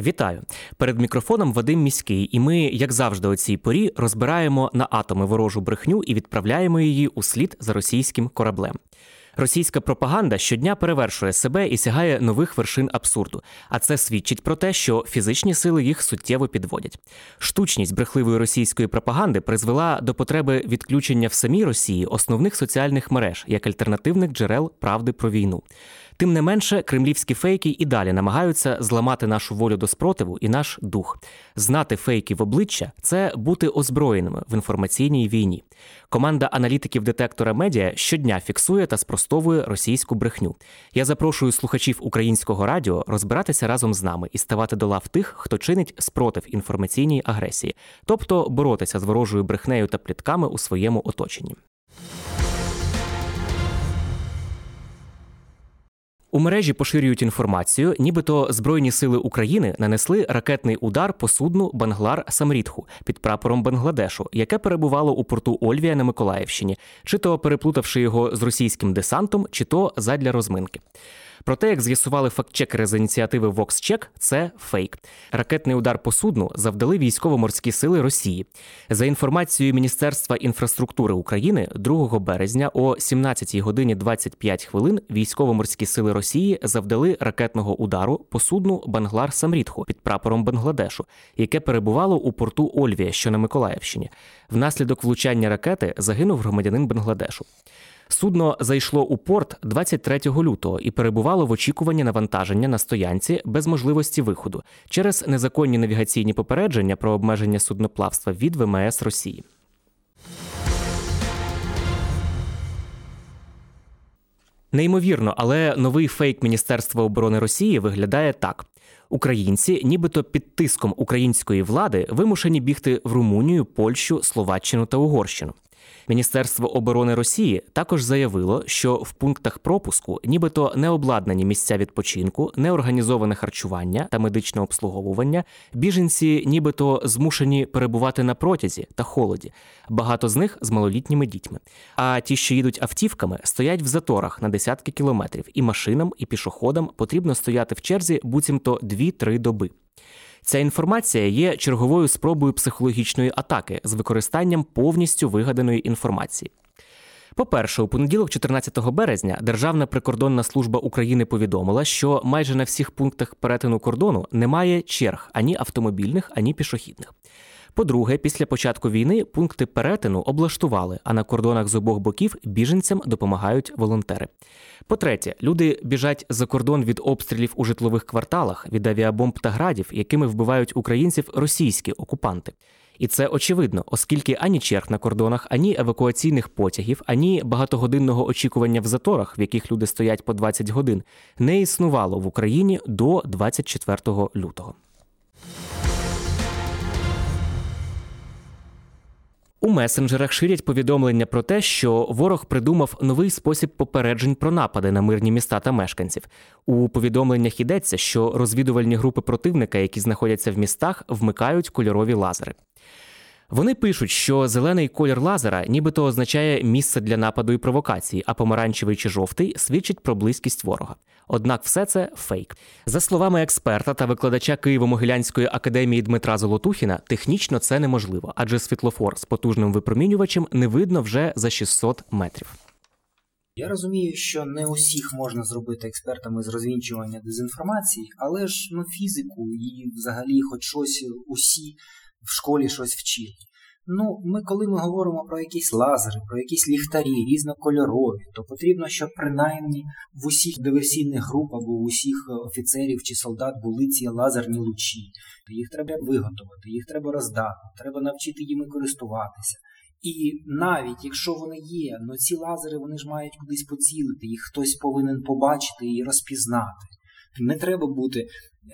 Вітаю перед мікрофоном Вадим Міський, і ми, як завжди, у цій порі розбираємо на атоми ворожу брехню і відправляємо її у слід за російським кораблем. Російська пропаганда щодня перевершує себе і сягає нових вершин абсурду. А це свідчить про те, що фізичні сили їх суттєво підводять. Штучність брехливої російської пропаганди призвела до потреби відключення в самій Росії основних соціальних мереж як альтернативних джерел правди про війну. Тим не менше, кремлівські фейки і далі намагаються зламати нашу волю до спротиву і наш дух. Знати фейки в обличчя це бути озброєними в інформаційній війні. Команда аналітиків детектора медіа щодня фіксує та спростовує російську брехню. Я запрошую слухачів українського радіо розбиратися разом з нами і ставати до лав тих, хто чинить спротив інформаційній агресії, тобто боротися з ворожою брехнею та плітками у своєму оточенні. У мережі поширюють інформацію, нібито Збройні сили України нанесли ракетний удар по судну Банглар Самрітху під прапором Бангладешу, яке перебувало у порту Ольвія на Миколаївщині, чи то переплутавши його з російським десантом, чи то задля розминки. Проте, як з'ясували фактчекери з ініціативи VoxCheck, це фейк. Ракетний удар по судну завдали військово-морські сили Росії. За інформацією Міністерства інфраструктури України, 2 березня о 17 годині 25 хвилин військово-морські сили Росії завдали ракетного удару по судну Банглар Самрітху під прапором Бангладешу, яке перебувало у порту Ольвія, що на Миколаївщині. Внаслідок влучання ракети загинув громадянин Бангладешу. Судно зайшло у порт 23 лютого і перебувало в очікуванні навантаження на стоянці без можливості виходу через незаконні навігаційні попередження про обмеження судноплавства від ВМС Росії. Неймовірно, але новий фейк Міністерства оборони Росії виглядає так. Українці, нібито під тиском української влади, вимушені бігти в Румунію, Польщу, Словаччину та Угорщину. Міністерство оборони Росії також заявило, що в пунктах пропуску нібито не обладнані місця відпочинку, неорганізоване харчування та медичне обслуговування. Біженці нібито змушені перебувати на протязі та холоді. Багато з них з малолітніми дітьми. А ті, що їдуть автівками, стоять в заторах на десятки кілометрів, і машинам, і пішоходам потрібно стояти в черзі буцімто 2-3 доби. Ця інформація є черговою спробою психологічної атаки з використанням повністю вигаданої інформації. По-перше, у понеділок, 14 березня, Державна прикордонна служба України повідомила, що майже на всіх пунктах перетину кордону немає черг ані автомобільних, ані пішохідних. По-друге, після початку війни пункти перетину облаштували, а на кордонах з обох боків біженцям допомагають волонтери. По-третє, люди біжать за кордон від обстрілів у житлових кварталах, від авіабомб та градів, якими вбивають українців російські окупанти. І це очевидно, оскільки ані черг на кордонах, ані евакуаційних потягів, ані багатогодинного очікування в заторах, в яких люди стоять по 20 годин, не існувало в Україні до 24 лютого. У месенджерах ширять повідомлення про те, що ворог придумав новий спосіб попереджень про напади на мирні міста та мешканців. У повідомленнях йдеться, що розвідувальні групи противника, які знаходяться в містах, вмикають кольорові лазери. Вони пишуть, що зелений колір лазера нібито означає місце для нападу і провокації, а помаранчевий чи жовтий свідчить про близькість ворога. Однак все це фейк. За словами експерта та викладача Києво-Могилянської академії Дмитра Золотухіна, технічно це неможливо, адже світлофор з потужним випромінювачем не видно вже за 600 метрів. Я розумію, що не усіх можна зробити експертами з розвінчування дезінформації, але ж ну фізику і взагалі хоч щось усі в школі щось вчили. Ну, ми, коли ми говоримо про якісь лазери, про якісь ліхтарі різнокольорові, то потрібно, щоб принаймні в усіх диверсійних групах або в усіх офіцерів чи солдат були ці лазерні лучі. Їх треба виготовити, їх треба роздати, треба навчити їми користуватися. І навіть якщо вони є, ну ці лазери вони ж мають кудись поцілити, їх хтось повинен побачити і розпізнати. Не треба бути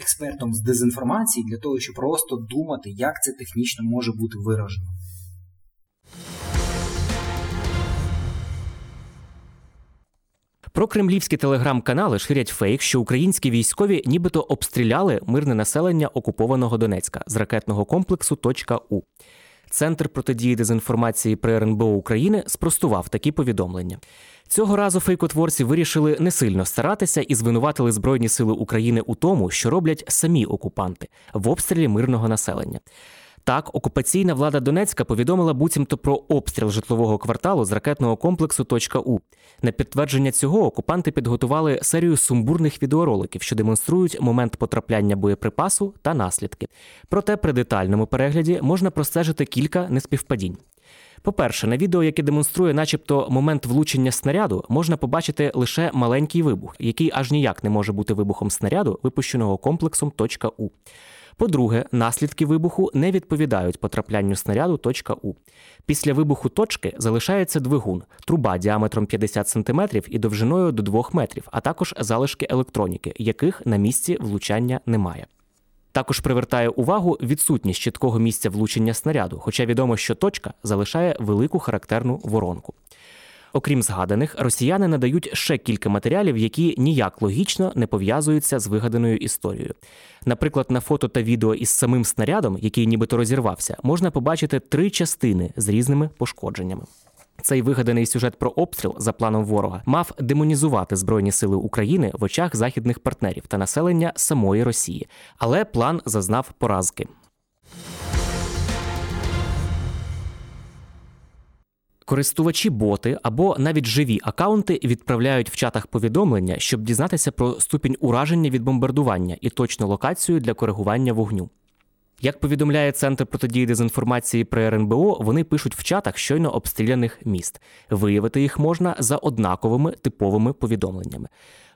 експертом з дезінформації для того, щоб просто думати, як це технічно може бути виражено. Про кремлівські телеграм-канали ширять фейк, що українські військові нібито обстріляли мирне населення окупованого Донецька з ракетного комплексу «У». Центр протидії дезінформації при РНБО України спростував такі повідомлення. Цього разу фейкотворці вирішили не сильно старатися і звинуватили Збройні сили України у тому, що роблять самі окупанти в обстрілі мирного населення. Так, окупаційна влада Донецька повідомила буцімто про обстріл житлового кварталу з ракетного комплексу «У». На підтвердження цього окупанти підготували серію сумбурних відеороликів, що демонструють момент потрапляння боєприпасу та наслідки. Проте при детальному перегляді можна простежити кілька неспівпадінь. По-перше, на відео, яке демонструє, начебто, момент влучення снаряду, можна побачити лише маленький вибух, який аж ніяк не може бути вибухом снаряду, випущеного комплексом «У». По-друге, наслідки вибуху не відповідають потраплянню снаряду «У». Після вибуху точки залишається двигун, труба діаметром 50 см і довжиною до 2 метрів, а також залишки електроніки, яких на місці влучання немає. Також привертає увагу відсутність чіткого місця влучення снаряду, хоча відомо, що точка залишає велику характерну воронку. Окрім згаданих, росіяни надають ще кілька матеріалів, які ніяк логічно не пов'язуються з вигаданою історією. Наприклад, на фото та відео із самим снарядом, який нібито розірвався, можна побачити три частини з різними пошкодженнями. Цей вигаданий сюжет про обстріл за планом ворога мав демонізувати збройні сили України в очах західних партнерів та населення самої Росії, але план зазнав поразки. Користувачі боти або навіть живі акаунти відправляють в чатах повідомлення, щоб дізнатися про ступінь ураження від бомбардування і точну локацію для коригування вогню. Як повідомляє Центр протидії дезінформації при РНБО, вони пишуть в чатах щойно обстріляних міст. Виявити їх можна за однаковими типовими повідомленнями.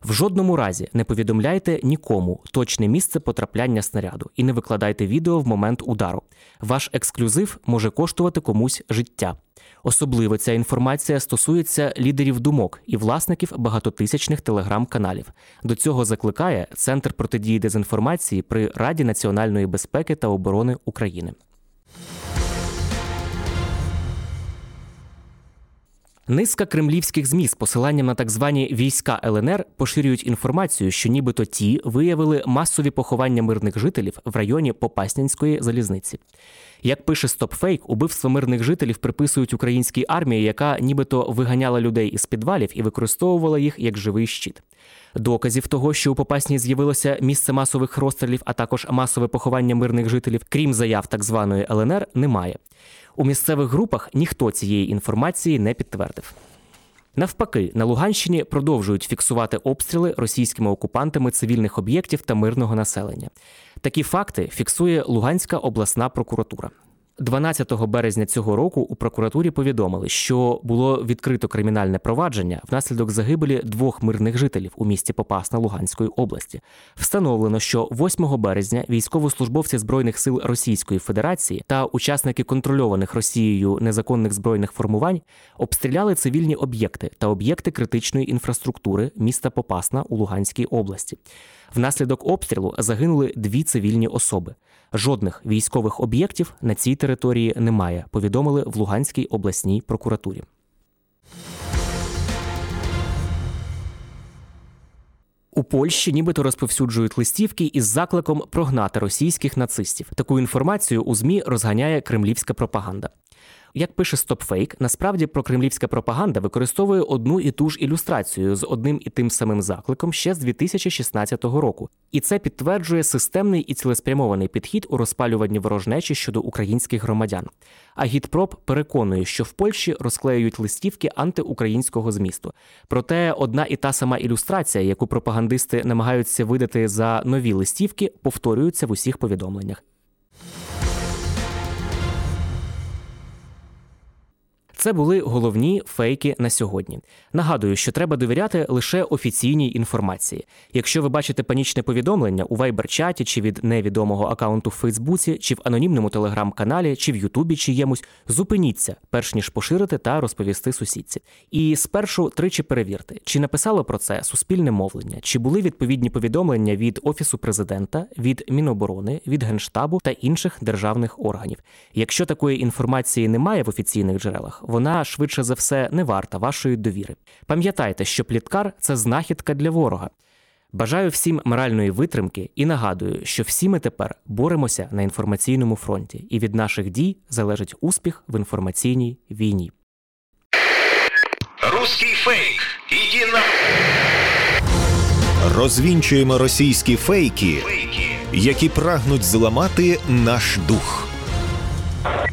В жодному разі не повідомляйте нікому точне місце потрапляння снаряду і не викладайте відео в момент удару. Ваш ексклюзив може коштувати комусь життя. Особливо ця інформація стосується лідерів думок і власників багатотисячних телеграм-каналів. До цього закликає Центр протидії дезінформації при Раді національної безпеки та оборони України. Низка кремлівських змі з посиланням на так звані війська ЛНР поширюють інформацію, що нібито ті виявили масові поховання мирних жителів в районі Попаснянської залізниці. Як пише Стопфейк, убивство мирних жителів приписують українській армії, яка нібито виганяла людей із підвалів і використовувала їх як живий щит. Доказів того, що у Попасні з'явилося місце масових розстрілів, а також масове поховання мирних жителів, крім заяв так званої ЛНР, немає. У місцевих групах ніхто цієї інформації не підтвердив. Навпаки, на Луганщині продовжують фіксувати обстріли російськими окупантами цивільних об'єктів та мирного населення. Такі факти фіксує Луганська обласна прокуратура. 12 березня цього року у прокуратурі повідомили, що було відкрито кримінальне провадження внаслідок загибелі двох мирних жителів у місті Попасна Луганської області. Встановлено, що 8 березня військовослужбовці збройних сил Російської Федерації та учасники контрольованих Росією незаконних збройних формувань обстріляли цивільні об'єкти та об'єкти критичної інфраструктури міста Попасна у Луганській області. Внаслідок обстрілу загинули дві цивільні особи. Жодних військових об'єктів на цій території немає. Повідомили в Луганській обласній прокуратурі. У Польщі нібито розповсюджують листівки із закликом прогнати російських нацистів. Таку інформацію у змі розганяє кремлівська пропаганда. Як пише StopFake, насправді прокремлівська пропаганда використовує одну і ту ж ілюстрацію з одним і тим самим закликом ще з 2016 року, і це підтверджує системний і цілеспрямований підхід у розпалюванні ворожнечі щодо українських громадян. Агітпроп переконує, що в Польщі розклеюють листівки антиукраїнського змісту. Проте одна і та сама ілюстрація, яку пропагандисти намагаються видати за нові листівки, повторюється в усіх повідомленнях. Це були головні фейки на сьогодні. Нагадую, що треба довіряти лише офіційній інформації. Якщо ви бачите панічне повідомлення у вайбер-чаті чи від невідомого акаунту в Фейсбуці, чи в анонімному телеграм-каналі, чи в Ютубі чиємусь, зупиніться, перш ніж поширити та розповісти сусідці. І спершу тричі перевірте, чи написало про це суспільне мовлення, чи були відповідні повідомлення від офісу президента, від Міноборони, від генштабу та інших державних органів. Якщо такої інформації немає в офіційних джерелах, вона швидше за все не варта вашої довіри. Пам'ятайте, що пліткар це знахідка для ворога. Бажаю всім моральної витримки і нагадую, що всі ми тепер боремося на інформаційному фронті, і від наших дій залежить успіх в інформаційній війні. Русский фейк. Иди на... Розвінчуємо російські фейки, які прагнуть зламати наш дух.